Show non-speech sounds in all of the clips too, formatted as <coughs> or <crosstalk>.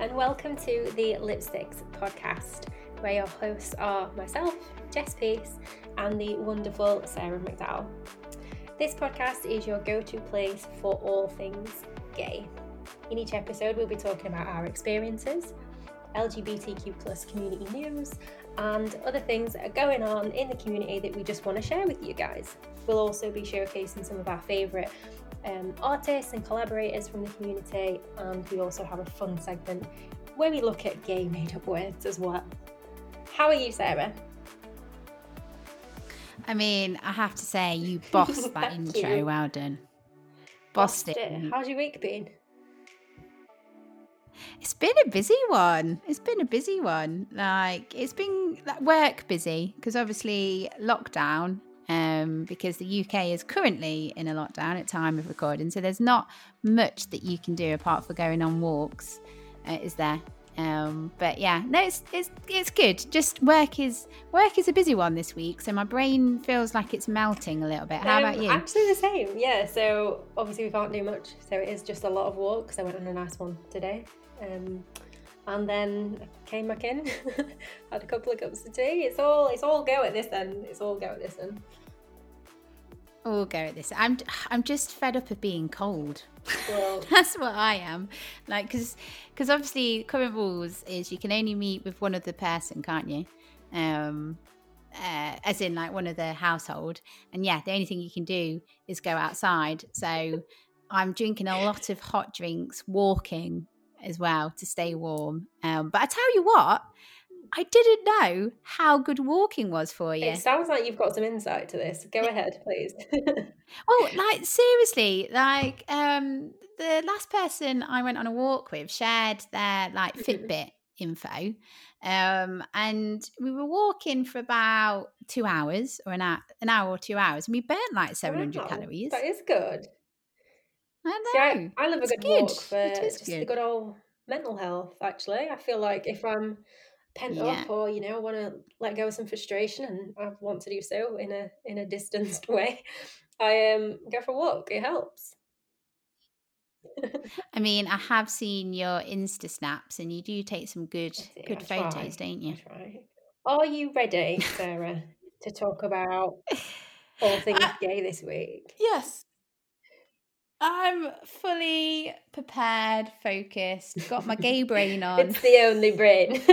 and welcome to the Lipsticks podcast, where your hosts are myself, Jess Peace, and the wonderful Sarah McDowell. This podcast is your go to place for all things gay. In each episode, we'll be talking about our experiences, LGBTQ plus community news, and other things that are going on in the community that we just want to share with you guys. We'll also be showcasing some of our favourite um, artists and collaborators from the community, and we also have a fun segment where we look at gay made up words as well. How are you, Sarah? I mean, I have to say, you <laughs> bossed that intro. You. Well done. Bossed, bossed it. it. How's your week been? It's been a busy one. It's been a busy one. Like it's been like, work busy because obviously lockdown. Um, because the UK is currently in a lockdown at time of recording, so there's not much that you can do apart from going on walks. Uh, is there? Um, but yeah, no, it's, it's it's good. Just work is work is a busy one this week, so my brain feels like it's melting a little bit. How um, about you? Actually, the same. Yeah. So obviously we can't do much, so it is just a lot of walks. I went on a nice one today. Um, and then came back in, <laughs> had a couple of cups of tea. It's all it's all go at this end. It's all go at this end. All go at this. I'm I'm just fed up of being cold. Well, <laughs> That's what I am. Like because because obviously current rules is you can only meet with one other person, can't you? Um, uh, as in like one of the household. And yeah, the only thing you can do is go outside. So I'm drinking a lot of hot drinks, walking, as well to stay warm. Um, but I tell you what, I didn't know how good walking was for you. It sounds like you've got some insight to this. Go ahead, please. <laughs> well, like seriously, like um, the last person I went on a walk with shared their like mm-hmm. Fitbit info, um, and we were walking for about two hours or an hour, an hour or two hours, and we burnt like seven hundred wow, calories. That is good. I know. See, I, I love a good, good. walk for just good. the good old mental health. Actually, I feel like if I'm pent yeah. up or you know I want to let go of some frustration and I want to do so in a in a distanced <laughs> way, I um go for a walk. It helps. <laughs> I mean, I have seen your Insta snaps, and you do take some good good I photos, try. don't you? Are you ready, <laughs> Sarah, to talk about all things gay this week? Yes. I'm fully prepared, focused, got my gay brain <laughs> on. It's the only brain. <laughs>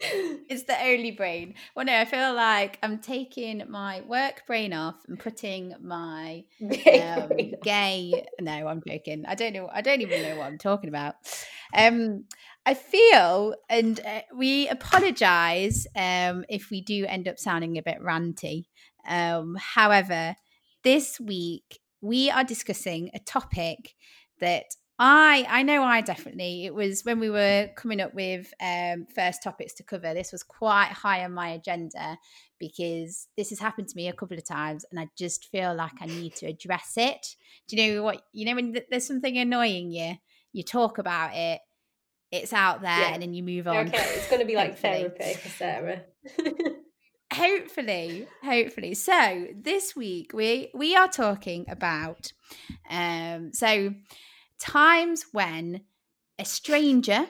it's the only brain. Well, no, I feel like I'm taking my work brain off and putting my gay, um, gay. No, I'm joking. I don't know. I don't even know what I'm talking about. Um, I feel, and uh, we apologise um, if we do end up sounding a bit ranty. Um, however, this week we are discussing a topic that I I know I definitely it was when we were coming up with um, first topics to cover. This was quite high on my agenda because this has happened to me a couple of times, and I just feel like I need to address it. Do you know what you know when there's something annoying you, you talk about it, it's out there, yeah. and then you move on. Okay, it's going to be like <laughs> therapy for Sarah. <laughs> hopefully hopefully. So this week we we are talking about um so times when a stranger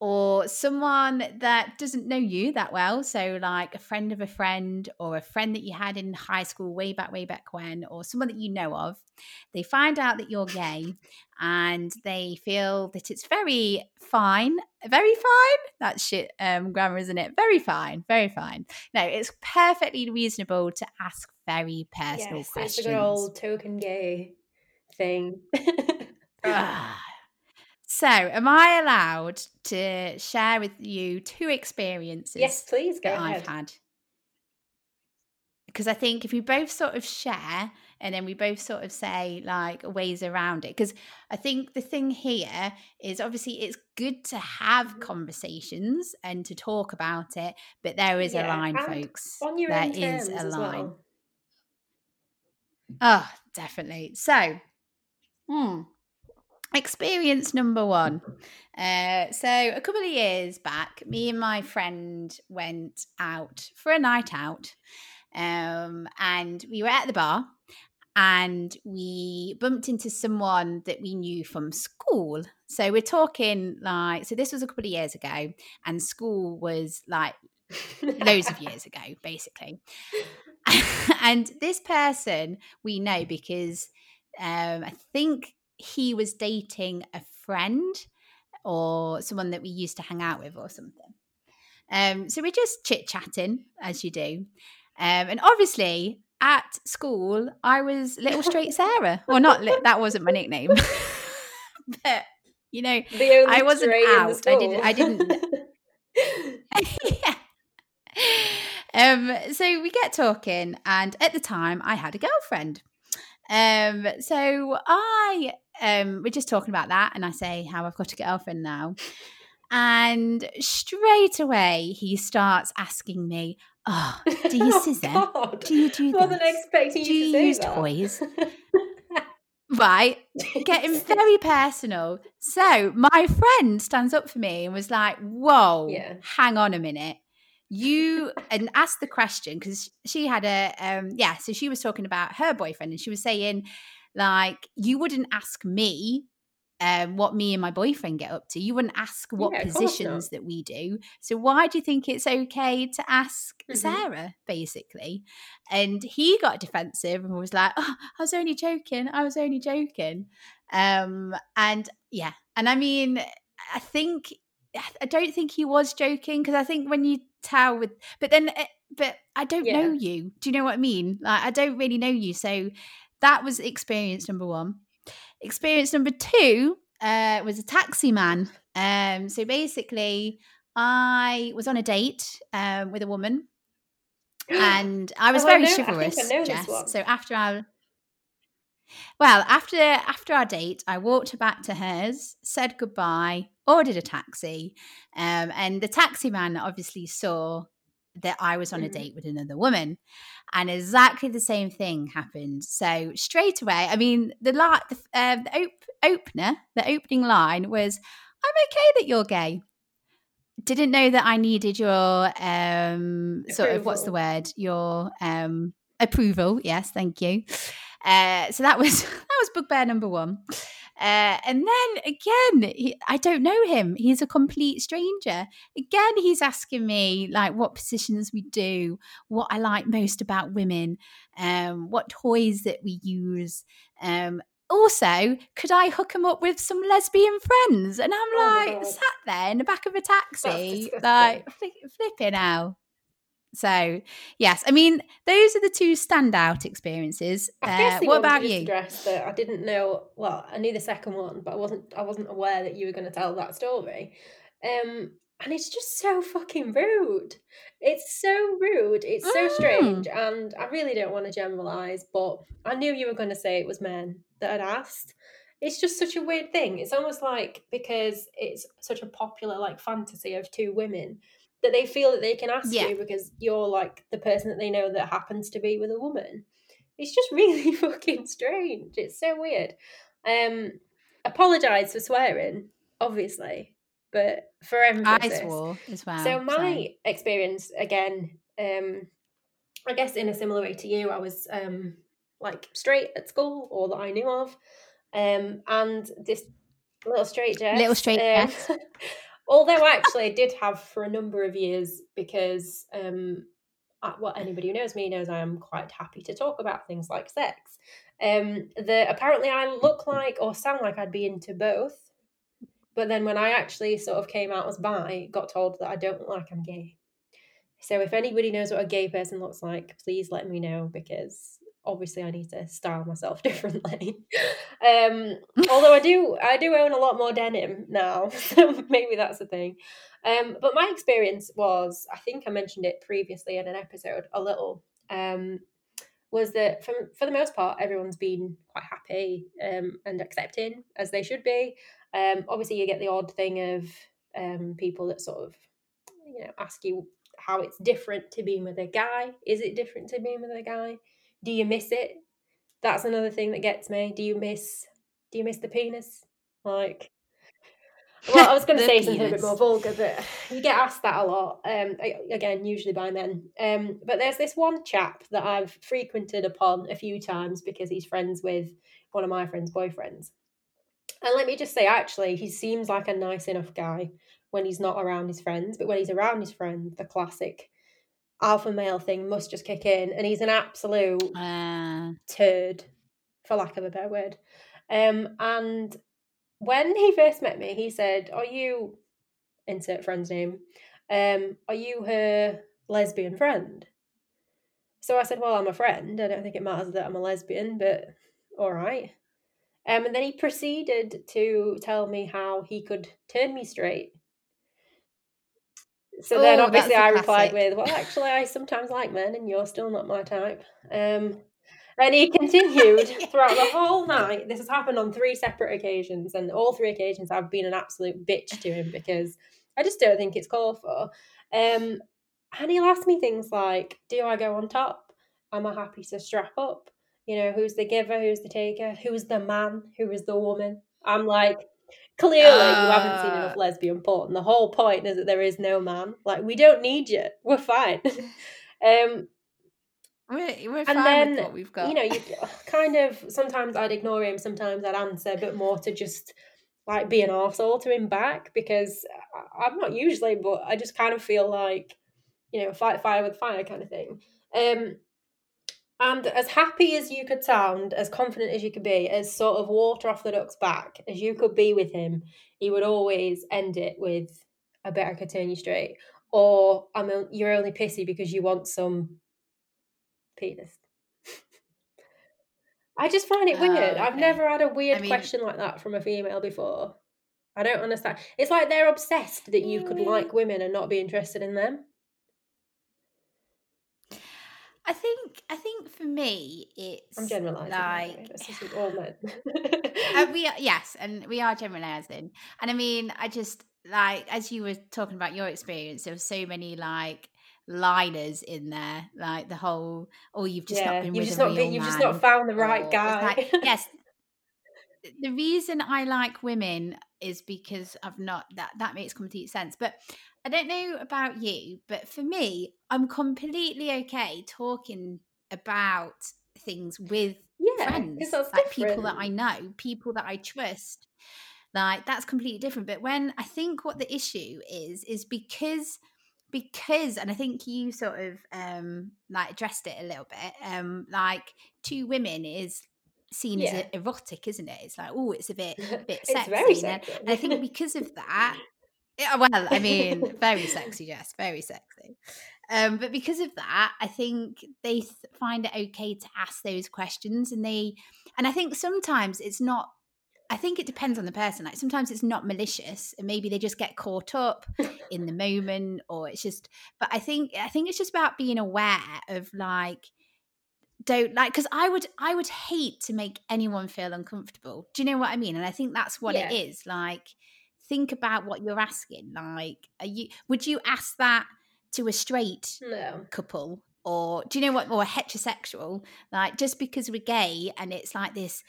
or someone that doesn't know you that well. So like a friend of a friend or a friend that you had in high school way back way back when or someone that you know of. They find out that you're gay and they feel that it's very fine very fine? That's shit um, grammar isn't it? Very fine very fine. No it's perfectly reasonable to ask very personal yes, questions it's a good old token gay thing. <laughs> Ah. So, am I allowed to share with you two experiences? Yes, please. Go that ahead. I've had. Because I think if we both sort of share and then we both sort of say like ways around it, because I think the thing here is obviously it's good to have mm-hmm. conversations and to talk about it, but there is yeah, a line, folks. On your there is a line. Well. Oh, definitely. So, hmm experience number one. Uh, so a couple of years back, me and my friend went out for a night out, um, and we were at the bar, and we bumped into someone that we knew from school. So we're talking like, so this was a couple of years ago, and school was like loads of years ago, <laughs> basically. <laughs> and this person we know because um, I think he was dating a friend or someone that we used to hang out with or something. Um, so we're just chit chatting as you do. Um, and obviously, at school, I was Little Straight Sarah. well, not li- that wasn't my nickname, <laughs> but you know, I wasn't out. I didn't. I didn't. <laughs> <laughs> yeah. Um, so we get talking, and at the time, I had a girlfriend. Um, so I um, we're just talking about that, and I say how I've got a girlfriend now, and straight away he starts asking me, "Oh, do you <laughs> oh, scissor? do you do this? Wasn't expecting do you, you use that. toys?" <laughs> right, getting very personal. So my friend stands up for me and was like, "Whoa, yeah. hang on a minute." you <laughs> and asked the question because she had a um yeah so she was talking about her boyfriend and she was saying like you wouldn't ask me um, what me and my boyfriend get up to. You wouldn't ask what yeah, positions that we do. So why do you think it's okay to ask mm-hmm. Sarah, basically? And he got defensive and was like, "Oh, I was only joking. I was only joking." Um, and yeah, and I mean, I think I don't think he was joking because I think when you tell with, but then, eh, but I don't yeah. know you. Do you know what I mean? Like, I don't really know you. So that was experience number one. Experience number two uh, was a taxi man. Um, so basically, I was on a date um, with a woman, <gasps> and I was oh, very I know, chivalrous. Jess. So after our well, after after our date, I walked her back to hers, said goodbye, ordered a taxi, um, and the taxi man obviously saw that I was on a mm. date with another woman, and exactly the same thing happened. So straight away, I mean, the la- the, uh, the op- opener, the opening line was, "I'm okay that you're gay." Didn't know that I needed your um, sort of what's the word? Your um, approval. Yes, thank you. Uh, so that was <laughs> that was bugbear number one. Uh, and then again, he, I don't know him. He's a complete stranger. Again, he's asking me like what positions we do, what I like most about women, um, what toys that we use. Um, also, could I hook him up with some lesbian friends? And I'm oh like, sat there in the back of a taxi, like flipping out. So, yes, I mean, those are the two standout experiences. Uh, what about you? Stress that I didn't know. Well, I knew the second one, but I wasn't. I wasn't aware that you were going to tell that story. Um, and it's just so fucking rude. It's so rude. It's so mm. strange, and I really don't want to generalize, but I knew you were going to say it was men that had asked. It's just such a weird thing. It's almost like because it's such a popular like fantasy of two women that they feel that they can ask yeah. you because you're like the person that they know that happens to be with a woman. It's just <laughs> really fucking strange. It's so weird. Um, apologize for swearing, obviously, but for emphasis. I swore as well. So my so. experience again, um, I guess in a similar way to you, I was um like straight at school, or that I knew of, um, and this little straight Jess, little straight um, <laughs> Although actually I did have for a number of years because um, what anybody who knows me knows I am quite happy to talk about things like sex. Um, that apparently I look like or sound like I'd be into both. But then when I actually sort of came out as bi, got told that I don't look like I'm gay. So if anybody knows what a gay person looks like, please let me know because obviously I need to style myself <laughs> differently. um, although I do I do own a lot more denim now, <laughs> so maybe that's the thing. Um, but my experience was, I think I mentioned it previously in an episode a little, um, was that for, for the most part, everyone's been quite happy um, and accepting as they should be. Um, obviously, you get the odd thing of um, people that sort of, you know, ask you how it's different to being with a guy. Is it different to being with a guy? Do you miss it? That's another thing that gets me. Do you miss do you miss the penis? Like well, I was going <laughs> to say something a bit more vulgar, but you get asked that a lot. Um, again, usually by men. Um, but there's this one chap that I've frequented upon a few times because he's friends with one of my friends' boyfriends. And let me just say, actually, he seems like a nice enough guy when he's not around his friends, but when he's around his friends, the classic alpha male thing must just kick in, and he's an absolute uh. turd, for lack of a better word. Um, and when he first met me, he said, "Are you insert friend's name? Um, are you her lesbian friend?" So I said, "Well, I'm a friend. I don't think it matters that I'm a lesbian, but all right." Um, and then he proceeded to tell me how he could turn me straight so oh, then obviously I replied with, Well, actually, I sometimes like men, and you're still not my type. Um, <laughs> and he continued throughout the whole night. This has happened on three separate occasions, and all three occasions I've been an absolute bitch to him because I just don't think it's called for. Um, and he'll ask me things like, Do I go on top? Am I happy to strap up? You know, who's the giver? Who's the taker? Who's the man? Who is the woman? I'm like, Clearly, uh, you haven't seen enough uh. lesbian porn. The whole point is that there is no man. Like, we don't need you. <laughs> We're fine. <laughs> um, we're, we're and then, what we've got. You know, you <laughs> kind of sometimes I'd ignore him, sometimes I'd answer, but more to just like be an arsehole to him back because I'm not usually, but I just kind of feel like, you know, fight fire with fire kind of thing. Um, and as happy as you could sound, as confident as you could be, as sort of water off the duck's back as you could be with him, he would always end it with, "I bet I could turn you straight," or "I'm a, you're only pissy because you want some penis." I just find it weird. Oh, okay. I've never had a weird I mean, question like that from a female before. I don't understand. It's like they're obsessed that you could mm. like women and not be interested in them. I think I think for me it's I'm generalizing. Like <sighs> all men. uh, <laughs> we are, yes, and we are generalizing. And I mean, I just like as you were talking about your experience, there were so many like liners in there, like the whole oh you've just yeah, not been you've just not been, you've just not found the right guy. Like, <laughs> yes. The reason I like women is because I've not that that makes complete sense. But I don't know about you, but for me, I'm completely okay talking about things with yeah, friends, like different. people that I know, people that I trust. Like that's completely different. But when I think what the issue is, is because because and I think you sort of um like addressed it a little bit. Um like two women is seen yeah. as erotic, isn't it? It's like, oh, it's a bit, a <laughs> bit sexy. And, and I think because of that, yeah, well, I mean, <laughs> very sexy, yes, very sexy. Um, but because of that, I think they th- find it okay to ask those questions, and they, and I think sometimes it's not. I think it depends on the person. Like sometimes it's not malicious, and maybe they just get caught up in the moment, or it's just. But I think I think it's just about being aware of like don't like because i would i would hate to make anyone feel uncomfortable do you know what i mean and i think that's what yeah. it is like think about what you're asking. Like, are you would you ask that to a straight no. couple? Or do you know what? Or heterosexual, like just because we're gay and it's like this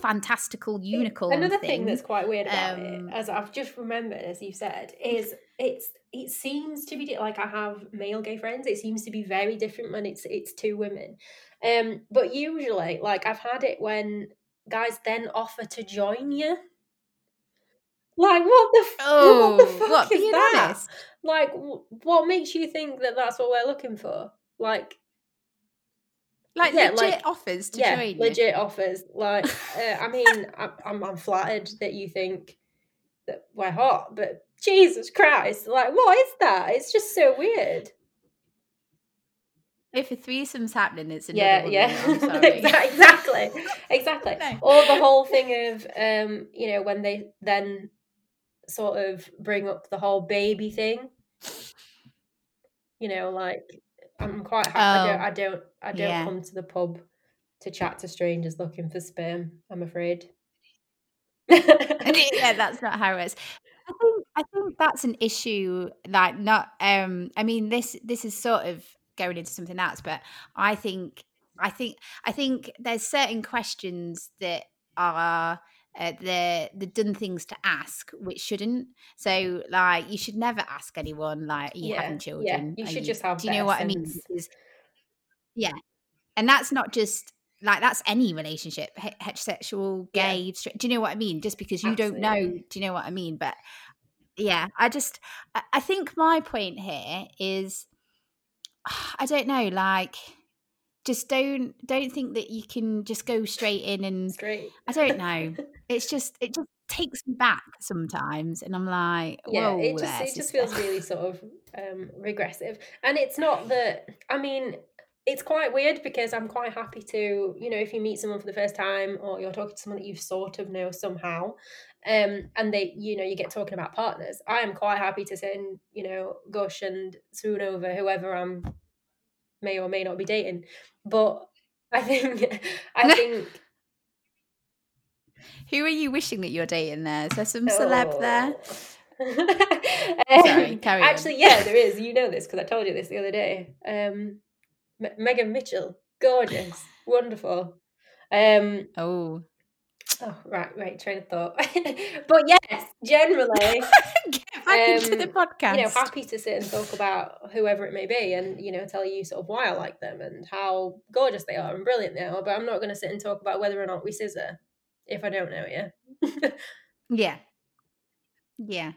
fantastical unicorn. Another thing, thing that's quite weird about um, it, as I've just remembered, as you said, <laughs> is it's it seems to be like I have male gay friends. It seems to be very different when it's it's two women. Um, but usually, like I've had it when guys then offer to join you like what the? F- oh, what the fuck what, is that? Honest? Like, what makes you think that that's what we're looking for? Like, like yeah, legit like, offers to yeah, join. Legit offers. Like, uh, I <laughs> mean, I, I'm I'm flattered that you think that we're hot, but Jesus Christ, like, what is that? It's just so weird. If a threesome's happening, it's yeah, yeah, <laughs> exactly, <laughs> exactly. no. Or the whole thing of, um, you know, when they then sort of bring up the whole baby thing. You know, like I'm quite happy. Oh, I don't. I don't. I don't yeah. come to the pub to chat to strangers looking for sperm. I'm afraid. <laughs> yeah, <laughs> that's not how it is. I think I think that's an issue. Like, not. Um, I mean, this this is sort of going into something else, but I think I think I think there's certain questions that are uh, they're done things to ask which shouldn't. So like you should never ask anyone like are you Yeah, having yeah. children? You Are should just have Do you know what I mean? Because- yeah, and that's not just like that's any relationship, he- heterosexual, Yeah. gay. Straight, do you know what I mean? Just because you don't know, do you know what I mean? But yeah, I just I- I think my point here is <sighs> I don't know, like just don't don't think that you can just go straight in and Straight. I don't <laughs> know. It's just it just takes me back sometimes, and I'm like, yeah it just it just feels really sort of um regressive and it's not that i mean it's quite weird because i'm quite happy to you know if you meet someone for the first time or you're talking to someone that you sort of know somehow um and they you know you get talking about partners i am quite happy to sit and you know gush and swoon over whoever i'm may or may not be dating but i think <laughs> i <laughs> think Who are you wishing that you're dating? There is there some celeb there? <laughs> Um, Sorry, carry on. Actually, yeah, there is. You know this because I told you this the other day. Um, M- Megan Mitchell, gorgeous, wonderful. Um, Oh, oh, right, right, train of thought. <laughs> but yes, generally, <laughs> get back into the Um, podcast. you know, happy to sit and talk about whoever it may be, and you know, tell you sort of why I like them and how gorgeous they are and brilliant they are. But I'm not going to sit and talk about whether or not we scissor if I don't know you. Yeah. Yeah.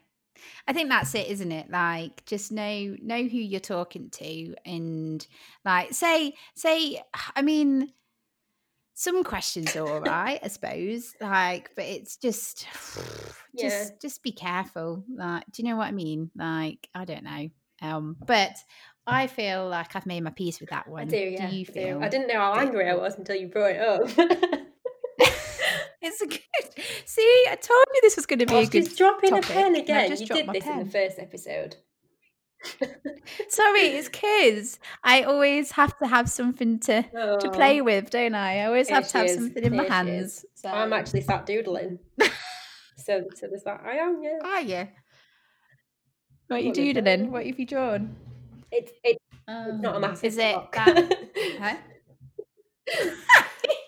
I think that's it, isn't it? Like just know know who you're talking to and like say say I mean some questions are all <coughs> right, I suppose. Like, but it's just <sighs> Yeah. just just be careful. Like, do you know what I mean? Like, I don't know. Um, but I feel like I've made my peace with that one. I do, yeah. do you I feel? I didn't know how angry I was until you brought it up. <laughs> It's a good. <laughs> See, I told you this was going to be I a was good. just dropping topic, a pen again. just You did my this in the first episode. Sorry, it's <laughs> kids. I always have to have something to to play Oh, with, don't I? I always Here have to have is, something in my here is. hands. So. I'm actually sat doodling. <laughs> so, so there's that. I am, yeah. Are you? What are you What is that? doodling? What have you drawn? It's it's Oh, not a um, massive Is it that? Huh?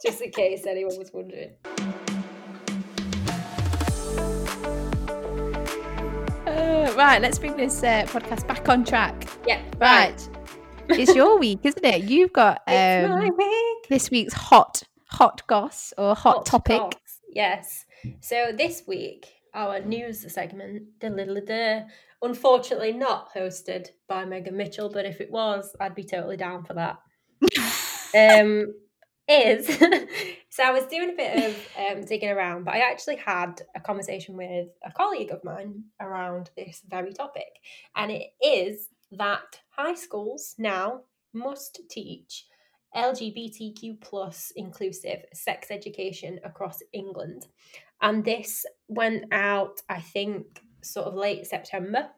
Just in case anyone was wondering. Uh, right, let's bring this uh, podcast back on track. Yeah, Right, it's your week, isn't it? You've got <laughs> um, week. this week's hot hot goss or hot, topic. goss, Yes. So this week, our news segment, da-da-da-da, unfortunately not hosted by Megan Mitchell, but if it was, I'd be totally down for that. <laughs> um, is <laughs> so I was doing a bit of um, digging around, but I actually had a conversation with a colleague of mine around this very topic, and it is that high schools now must teach LGBTQ plus inclusive sex education across England, and this went out, I think, sort of late September.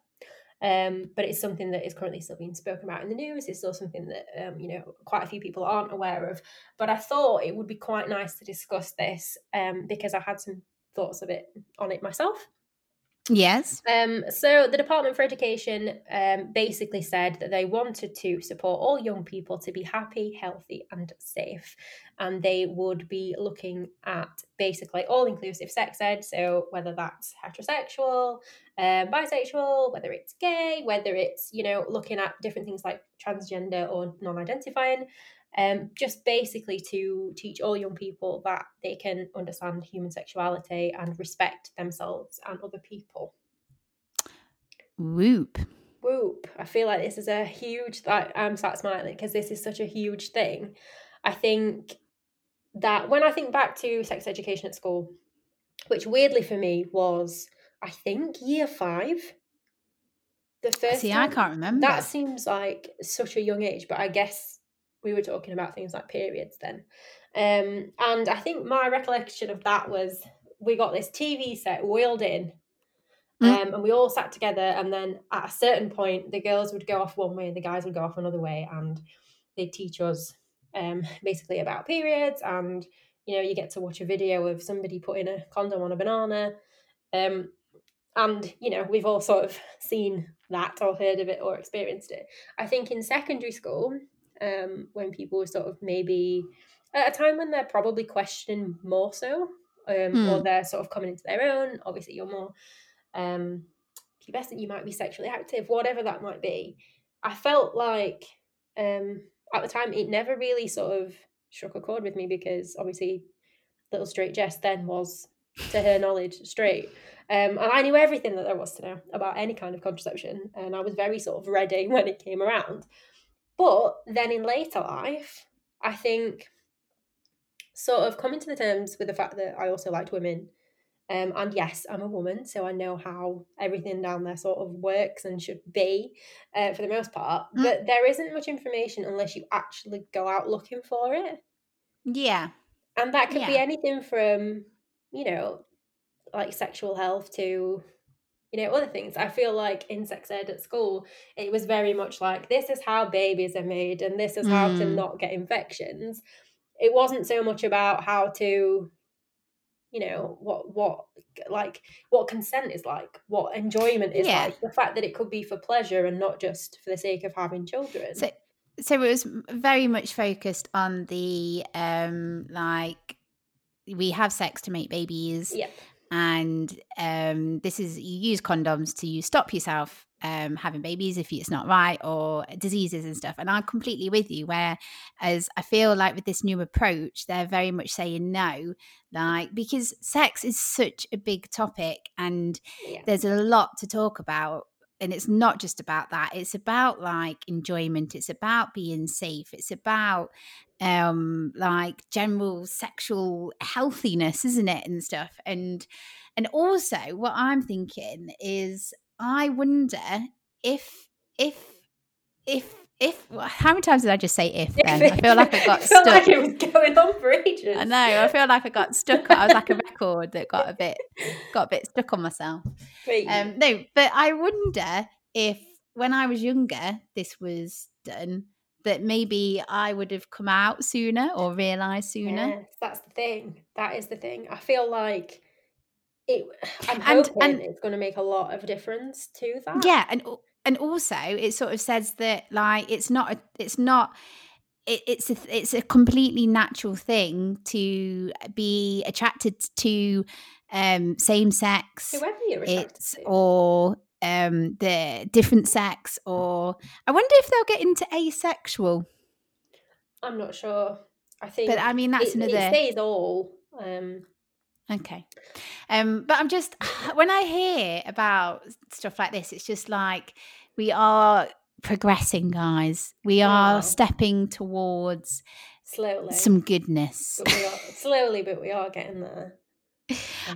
Um, but it's something that is currently still being spoken about in the news. It's still something that um, you know quite a few people aren't aware of. But I thought it would be quite nice to discuss this um, because I had some thoughts of it on it myself. Yes. Um, so the Department for Education um, basically said that they wanted to support all young people to be happy, healthy, and safe, and they would be looking at basically all-inclusive sex ed. So whether that's heterosexual, um, bisexual, whether it's gay, whether it's you know looking at different things like transgender or non-identifying. Um, just basically to teach all young people that they can understand human sexuality and respect themselves and other people. Whoop. Whoop. I feel like this is a huge like I'm sat smiling because this is such a huge thing. I think that when I think back to sex education at school, which weirdly for me was I think year five. The first See, I can't remember. that seems like such a young age, but I guess we were talking about things like periods then. Um, and I think my recollection of that was we got this TV set wheeled in, Mm. um, and we all sat together. And then at a certain point, the girls would go off one way and the guys would go off another way, and they'd teach us um, basically about periods. And you know, you get to watch a video of somebody putting a condom on a banana. Um, and you know, we've all sort of <laughs> seen that or heard of it or experienced it. I think in secondary school, um, when people were sort of maybe at a time when they're probably questioning more so um, mm. or hmm. they're sort of coming into their own. Obviously, you're more um, pubescent, you might be sexually active, whatever that might be. I felt like um, at the time it never really sort of struck a chord with me because obviously little straight Jess then was, to her knowledge, straight. Um, and I knew everything that there was to know about any kind of contraception, and I was very sort of ready <laughs> when it came around. But then in later life, I think sort of coming to the terms with the fact that I also liked women. Um, and yes, I'm a woman, so I know how everything down there sort of works and should be uh, for the most part. Mm. But there isn't much information unless you actually go out looking for it. Yeah. And that could yeah. be anything from, you know, like sexual health to you know other things i feel like in sex ed at school it was very much like this is how babies are made and this is how mm. to not get infections it wasn't so much about how to you know what what like what consent is like what enjoyment is yeah. like the fact that it could be for pleasure and not just for the sake of having children so so it was very much focused on the um like we have sex to make babies yeah and um, this is you use condoms to you stop yourself um, having babies if it's not right or diseases and stuff. And I'm completely with you. Whereas I feel like with this new approach, they're very much saying no, like because sex is such a big topic and yeah. there's a lot to talk about and it's not just about that it's about like enjoyment it's about being safe it's about um like general sexual healthiness isn't it and stuff and and also what i'm thinking is i wonder if if if if how many times did I just say if <laughs> then? I feel like I got I stuck. Like it was going on for ages. I know. I feel like I got stuck. I was like a record that got a bit got a bit stuck on myself. Um, no, but I wonder if when I was younger this was done, that maybe I would have come out sooner or realised sooner. Yes, that's the thing. That is the thing. I feel like it. I'm hoping and, and, it's going to make a lot of difference to that. Yeah, and and also it sort of says that like it's not a, it's not it, it's a it's a completely natural thing to be attracted to um same sex whoever you're it's to. or um the different sex or i wonder if they'll get into asexual i'm not sure i think but i mean that's it, another it stays all um Okay. Um, but I'm just, <sighs> when I hear about stuff like this, it's just like we are progressing, guys. We are stepping towards slowly some goodness. But are, slowly, but we are getting there.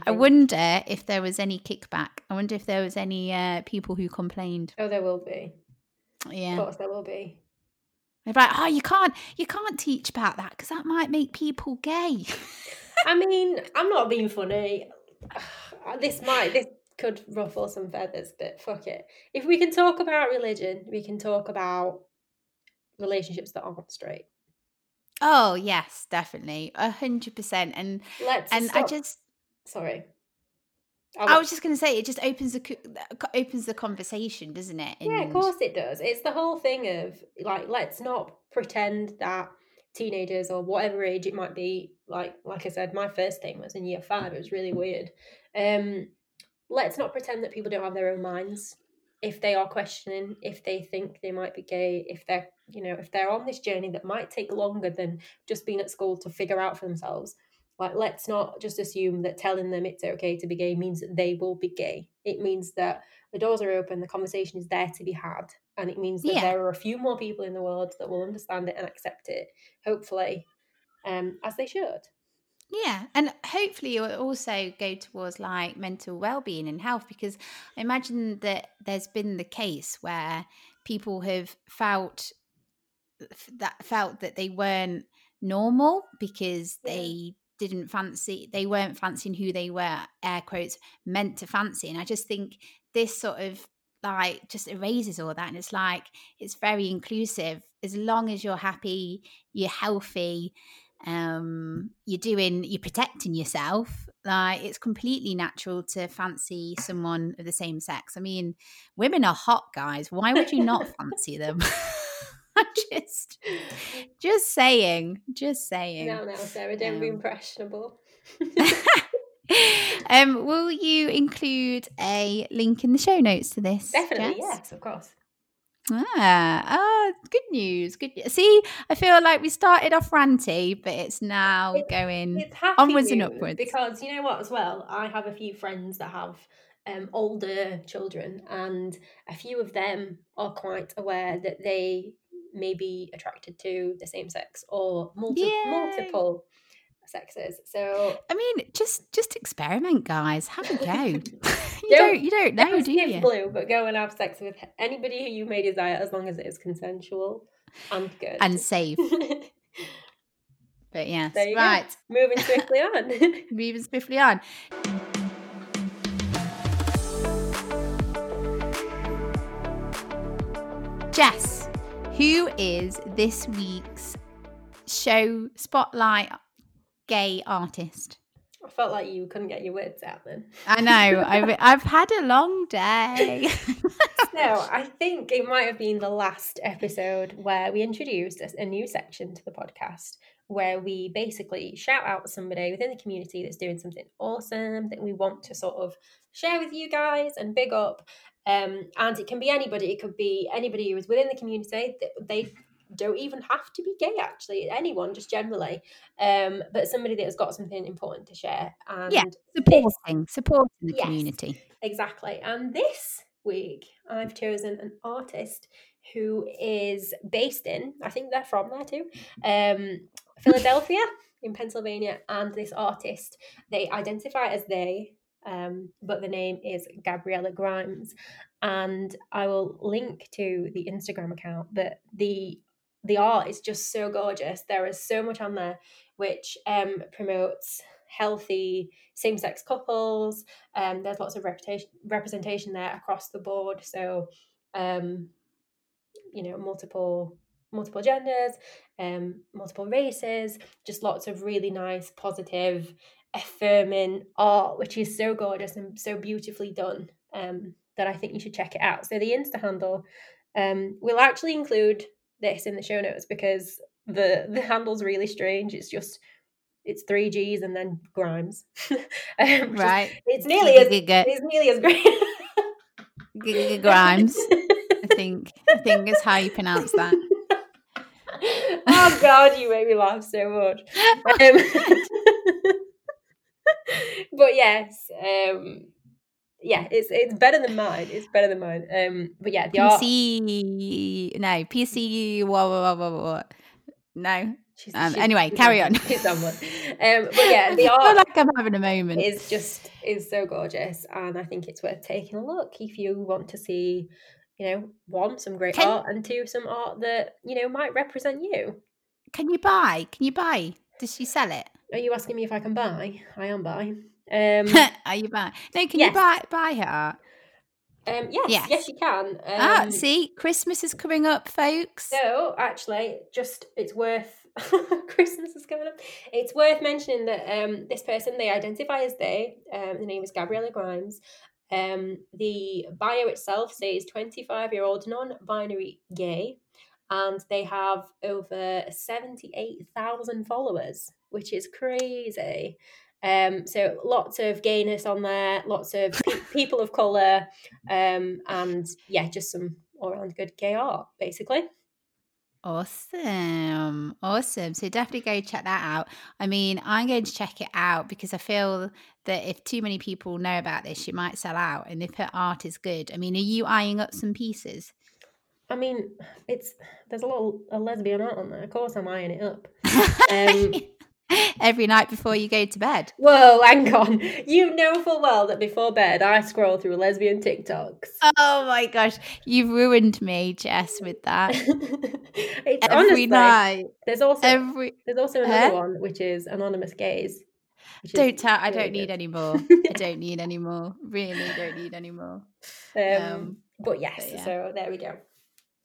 I, wonder if there was any kickback. I wonder if there was any uh, people who complained. Oh, there will be. Yeah, of course there will be. They're like, oh, you can't, you can't teach about that because that might make people gay. I mean, <laughs> I'm not being funny. <sighs> This might this could ruffle some feathers, but fuck it. If we can talk about religion, we can talk about relationships that aren't straight. Oh yes, definitely, a hundred percent. And let's and stop. I just sorry. I, was just going to say it just opens the opens the conversation, doesn't it? And... Yeah, of course it does. It's the whole thing of like let's not pretend that teenagers or whatever age it might be like like i said my first thing was in year five it was really weird um let's not pretend that people don't have their own minds if they are questioning if they think they might be gay if they're you know if they're on this journey that might take longer than just being at school to figure out for themselves like let's not just assume that telling them it's okay to be gay means that they will be gay. It means that the doors are open the conversation is there to be had and it means that yeah. there are a few more people in the world that will understand it and accept it hopefully um as they should. Yeah, and hopefully it will also go towards like mental well-being and health because I imagine that there's been the case where people have felt that felt that they weren't normal because they didn't fancy they weren't fancying who they were air quotes meant to fancy and I just think this sort of like just erases all that and it's like it's very inclusive. As long as you're happy you're healthy um you're doing you're protecting yourself like it's completely natural to fancy someone of the same sex. I mean women are hot guys. Why would you not <laughs> fancy them <laughs> <laughs> just just saying just saying no no sarah don't um, be impressionable <laughs> um, will you include a link in the show notes to this? Definitely, Jess? yes, of course. Ah, ah, good news. Good. See, I feel like we started off ranty, but it's now it's, going it's onwards and upwards. Because you know what, as well, I have a few friends that have um, older children, and a few of them are quite aware that they may be attracted to the same sex or multi- multiple sexes. So I mean, just just experiment, guys. Have a go. <laughs> <laughs> you don't, you don't know, do you? Blue, but go and have sex with anybody who you may desire, as long as it is consensual and good and safe. <laughs> but yes, right. Go. Moving swiftly on. Moving swiftly on. Jess, who is this week's show spotlight gay artist? I felt like you couldn't get your words out then. I know. <laughs> I've, I've had a long day. <laughs> no, I think it might have been the last episode where we introduced a, a new section to the podcast where we basically shout out somebody within the community that's doing something awesome that we want to sort of share with you guys and big up. Um, and it can be anybody. It could be anybody who is within the community. They don't even have to be gay actually anyone just generally um but somebody that has got something important to share and yeah supporting this, supporting the yes, community exactly and this week i've chosen an artist who is based in i think they're from there too um philadelphia in pennsylvania and this artist they identify as they um, but the name is Gabriella Grimes. And I will link to the Instagram account, but the the art is just so gorgeous. There is so much on there which um, promotes healthy same-sex couples. Um, there's lots of reputation representation there across the board. So, um, you know, multiple multiple genders, um, multiple races, just lots of really nice, positive, affirming art, which is so gorgeous and so beautifully done. Um, that I think you should check it out. So the Insta handle um, will actually include this in the show notes because the the handle's really strange. It's just it's three G's and then Grimes. <laughs> um, right. It's nearly as it's nearly as great. Grimes. I <laughs> think I think is how you pronounce that. oh God, you make me laugh so much. <laughs> Um, but yes, um, yeah, it's it's better than mine. It's better than mine. Um, but yeah, the PC, art... no PC. What, what, what, what, No. She's, um, she's, anyway, she's carry on. She's someone. Um, but yeah, <laughs> the art. I feel like I'm having a moment. Is just is so gorgeous, and I think it's worth taking a look if you want to see, you know, one some great Can... art, and two some art that you know might represent you. Can you buy? Can you buy? Does she sell it? Are you asking me if I can buy? I am buy. Um, <laughs> Are you buy? No, can yes. you buy buy her? Um, yes, yes, yes, you can. Ah, um, ah, see, Christmas is coming up, folks. So, actually, just it's worth <laughs> Christmas is coming up. It's worth mentioning that um, this person they identify as they. Um, the name is Gabriella Grimes. Um, the bio itself says twenty five year old non binary gay, and they have over seventy eight thousand followers, which is crazy. Um, so lots of gayness on there, lots of pe- <laughs> people of color, um, and yeah, just some all around good gay art, basically. Awesome. Awesome. So definitely go check that out. I mean, I'm going to check it out because I feel that if too many people know about this, she might sell out. And if her art is good, I mean, are you eyeing up some pieces? I mean, it's there's a lot of lesbian art on there. Of course, I'm eyeing it up. <laughs> Um, <laughs> every night before you go to bed. Whoa, hang on. You know full well that before bed I scroll through lesbian TikToks. Oh my gosh, you've ruined me, Jess, with that. <laughs> it's every honestly, night. There's also every there's also another one which is anonymous gays. Don't tell. I don't need any more. I <laughs> don't need any more. Really, don't need any more. Um, um, but yes, but yeah. so there we go.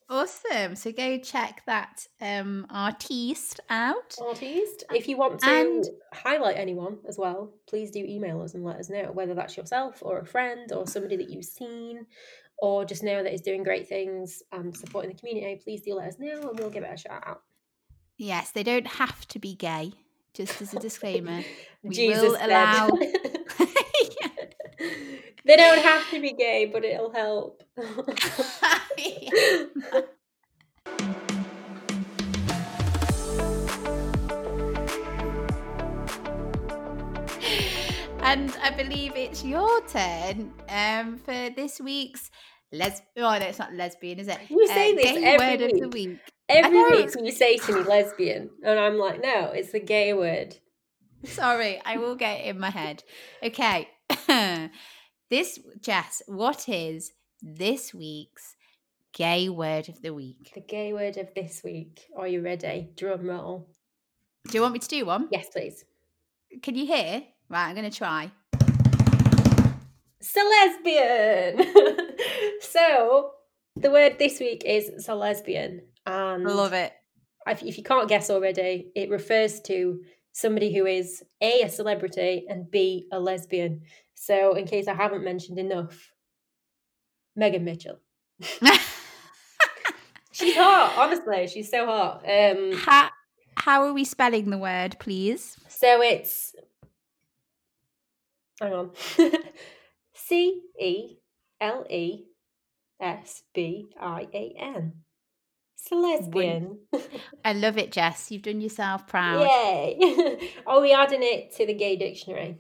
Awesome. So go check that um artiste out. Artiste. If you want to and... highlight anyone as well, please do email us and let us know whether that's yourself or a friend or somebody that you've seen or just know that is doing great things and supporting the community. Please do let us know and we'll give it a shout out. Yes, they don't have to be gay. Just as a disclaimer, <laughs> we Jesus will allow <laughs> they don't have to be gay, but it'll help. <laughs> and I believe it's your turn um, for this week's les. Oh no, it's not lesbian, is it? You say uh, this every word week. of the week. Every week when you say to me lesbian, and I'm like, no, it's the gay word. Sorry, I will get it in my head. Okay, <laughs> this Jess, what is this week's gay word of the week? The gay word of this week. Are you ready? Drum roll. Do you want me to do one? Yes, please. Can you hear? Right, I'm going to try. So lesbian. <laughs> so, the word this week is so lesbian, And I love it. If you can't guess already, it refers to somebody who is A, a celebrity, and B, a lesbian. So, in case I haven't mentioned enough, Megan Mitchell. <laughs> she's hot, honestly. She's so hot. Um, how, how are we spelling the word, please? So it's hang on. <laughs> C E L E S B I A N. It's a lesbian. <laughs> I love it, Jess. You've done yourself proud. Yay. Are <laughs> we adding it to the gay dictionary?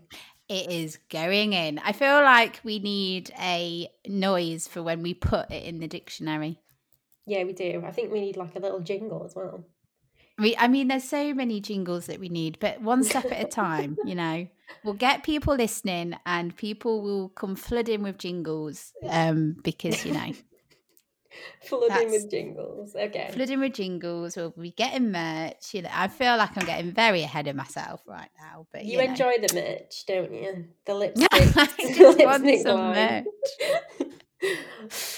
It is going in. I feel like we need a noise for when we put it in the dictionary. Yeah, we do. I think we need like a little jingle as well. We, I mean, there's so many jingles that we need, but one step at a time, <laughs> you know. We'll get people listening and people will come flooding with jingles um, because, you know. <laughs> flooding with jingles. Okay. Flooding with jingles. We'll be getting merch. You know, I feel like I'm getting very ahead of myself right now. But you, you know. enjoy the merch, don't you? The <laughs> lipstick. <laughs> Just want some merch.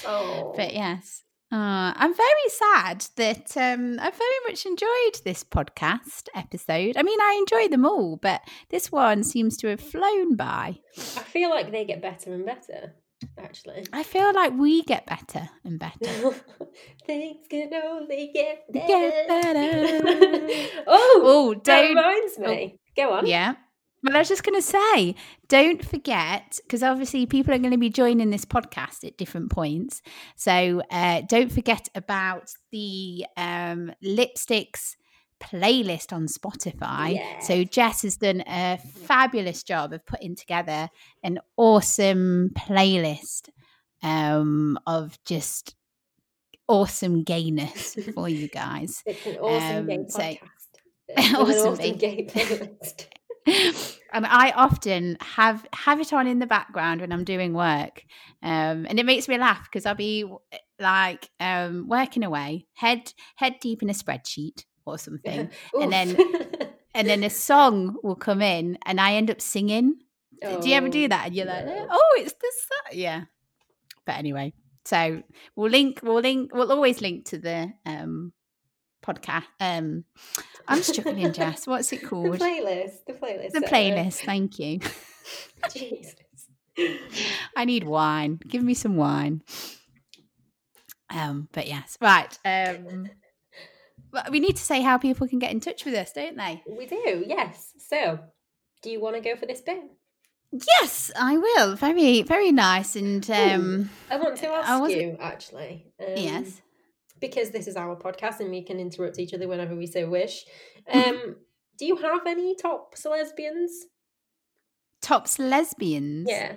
oh. But yes, uh, I'm very sad that um, I very much enjoyed this podcast episode. I mean, I enjoy them all, but this one seems to have flown by. I feel like they get better and better, actually. I feel like we get better and better. <laughs> Things can only get better. Get better. <laughs> oh, oh, don't. That reminds me. Oh, Go on. Yeah. Well, I was just going to say, don't forget, because obviously people are going to be joining this podcast at different points. So uh, don't forget about the um, lipsticks playlist on Spotify. Yeah. So Jess has done a fabulous job of putting together an awesome playlist um, of just awesome gayness for you guys. <laughs> It's an awesome um, gay podcast. <laughs> So, awesome, awesome gay <laughs> playlist. and I often have have it on in the background when I'm doing work, um, and it makes me laugh because I'll be like um, working away, head head deep in a spreadsheet or something, <laughs> and then <laughs> and then a song will come in, and I end up singing. Oh, do you ever do that? And you're no. like, oh, it's this, yeah. But anyway, so we'll link, we'll link, we'll always link to the um podcast. Um, I'm struggling, in, Jess. <laughs> What's it called? The playlist. The playlist. The playlist. Thank you. Jesus. I need wine. Give me some wine. Um, but yes, right. Um, we need to say how people can get in touch with us, don't they? We do. Yes. So, do you want to go for this bit? Yes, I will. Very, very nice. And um, I want to ask you actually. Um, yes because this is our podcast and we can interrupt each other whenever we so wish. Um, do you have any tops lesbians? Tops lesbians? Yeah.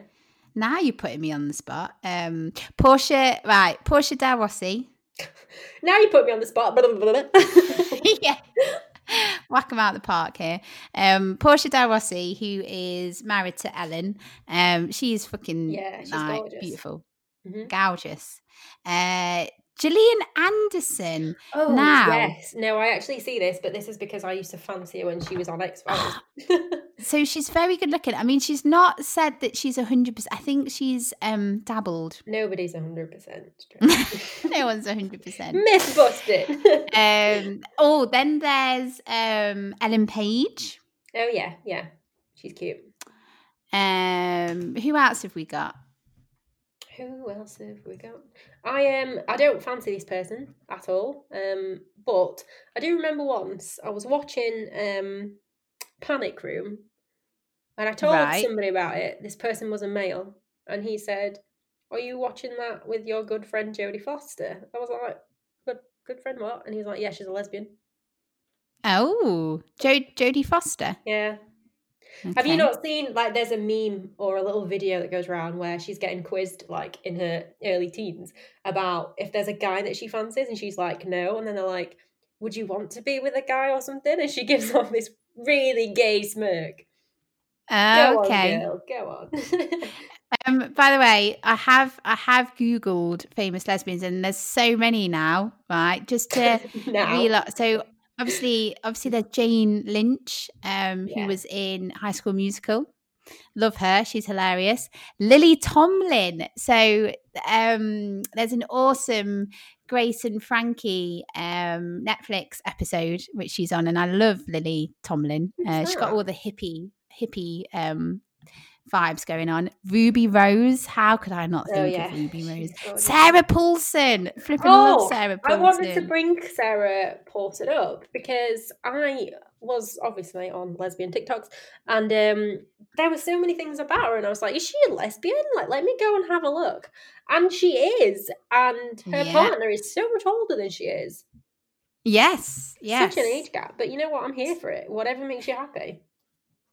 Now you're putting me on the spot. Um, Portia, right? Portia de Rossi. <laughs> now you put me on the spot. <laughs> <laughs> yeah. Whack them out the park here. Um, Portia de Rossi, who is married to Ellen. Um, she's fucking yeah, she's like, gorgeous. beautiful, mm-hmm. gorgeous. Uh, Gillian Anderson. Oh, now. yes. No, I actually see this, but this is because I used to fancy her when she was on X Files. <gasps> <laughs> so she's very good looking. I mean, she's not said that she's 100%. I think she's um dabbled. Nobody's 100%. <laughs> no one's 100%. Myth busted. <laughs> um, oh, then there's um, Ellen Page. Oh, yeah. Yeah. She's cute. Um, who else have we got? Who else have we got? I um I don't fancy this person at all. Um, but I do remember once I was watching um Panic Room, and I told right. somebody about it. This person was a male, and he said, "Are you watching that with your good friend Jodie Foster?" I was like, "Good, good friend, what?" And he was like, "Yeah, she's a lesbian." Oh, jo- Jodie Foster. Yeah. Okay. Have you not seen like there's a meme or a little video that goes around where she's getting quizzed like in her early teens about if there's a guy that she fancies and she's like no and then they're like would you want to be with a guy or something and she <laughs> gives off this really gay smirk. Oh, okay. On, Go on. <laughs> um, by the way, I have I have googled famous lesbians, and there's so many now. Right, just to <laughs> realize. So obviously, obviously, there's Jane Lynch, um, who was in High School Musical. Love her; she's hilarious. Lily Tomlin. So um, there's an awesome Grace and Frankie um, Netflix episode which she's on, and I love Lily Tomlin. Uh, she's got all the hippie hippie um, vibes going on. Ruby Rose, how could I not oh, think oh, yeah. of Ruby Rose? Sarah Paulson, flipping oh, love Sarah Paulson. I wanted to bring Sarah Paulson up because I was obviously on lesbian TikToks, and um, there were so many things about her, and I was like, "Is she a lesbian? Like, let me go and have a look." And she is, and her yeah. partner is so much older than she is. Yes, yes, such an age gap. But you know what? I'm here for it. Whatever makes you happy.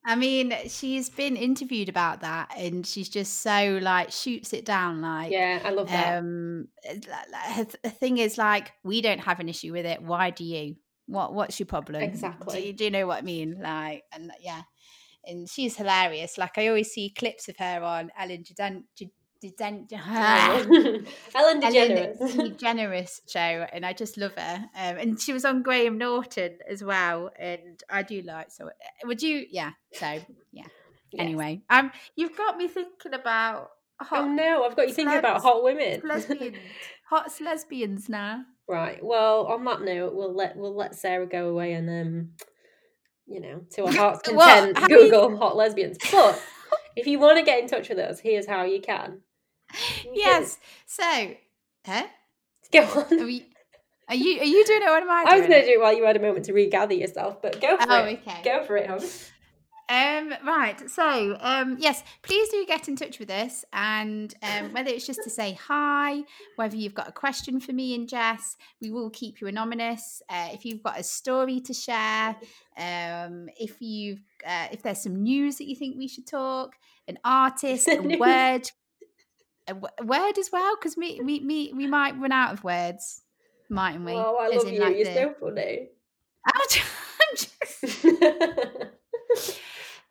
I mean, she's been interviewed about that, and she's just so like shoots it down. Like, yeah, I love that. Um, the thing is, like, we don't have an issue with it. Why do you? What What's your problem? Exactly. Do you, do you know what I mean? Like, and yeah, and she's hilarious. Like, I always see clips of her on Ellen DeGen- <laughs> <laughs> Ellen DeGeneres. Ellen <laughs> DeGeneres show, and I just love her. Um, and she was on Graham Norton as well, and I do like. So, would you? Yeah. So, yeah. Yes. Anyway, um, you've got me thinking about. Hot oh no, I've got you thinking about hot women, lesbians, hot lesbians now. Right. Well, on that note, we'll let we'll let Sarah go away and um, you know, to our heart's content, Google hot lesbians. But if you want to get in touch with us, here's how you can yes. So, huh? <laughs> Go on. Are, we, are you are you doing it or am I I was going to do it while you had a moment to regather yourself, but go for oh, it. okay. Go for it, hon. Um, right. So, um, yes, please do get in touch with us. And um, whether it's just to say hi, whether you've got a question for me and Jess, we will keep you anonymous. Uh, if you've got a story to share, um, if you've uh, if there's some news that you think we should talk, an artist, <laughs> a word, a word as well because we, we we we might run out of words, mightn't we? Oh, I love you. Like You're the... so funny. <laughs> <laughs>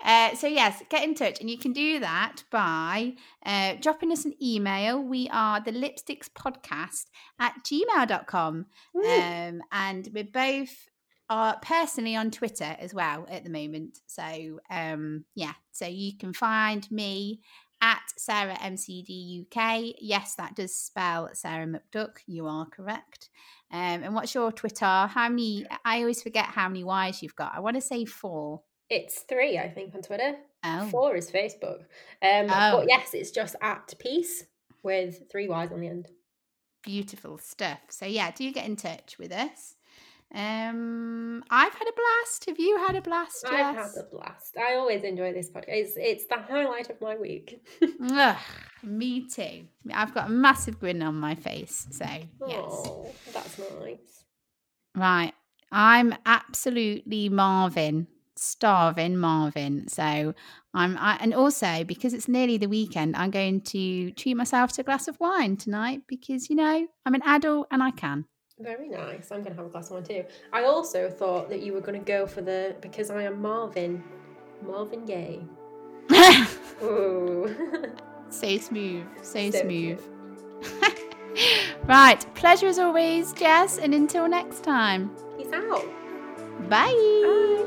uh, so yes, get in touch, and you can do that by uh, dropping us an email. We are the Lipsticks Podcast at gmail.com. Um, and we're both are personally on Twitter as well at the moment. So um, yeah, so you can find me at Sarah MCD UK. Yes, that does spell Sarah McDuck. You are correct. Um, and what's your Twitter? How many? I always forget how many Y's you've got. I want to say four. It's three, I think, on Twitter. Oh. Four is Facebook. Um, oh. But yes, it's just at peace with three Y's on the end. Beautiful stuff. So yeah, do you get in touch with us. Um, I've had a blast. Have you had a blast? I've had a blast. I always enjoy this podcast. It's it's the highlight of my week. Ugh, me too. I've got a massive grin on my face. So yes, oh, that's nice. Right, I'm absolutely Marvin, starving Marvin. So I'm, I, and also because it's nearly the weekend, I'm going to treat myself to a glass of wine tonight because you know I'm an adult and I can. Very nice. I'm going to have a glass of wine too. I also thought that you were going to go for the because I am Marvin, Marvin Gaye. <laughs> Ooh. <laughs> so smooth. So, so smooth. <laughs> right. Pleasure as always, Jess. And until next time. Peace out. Bye. Bye.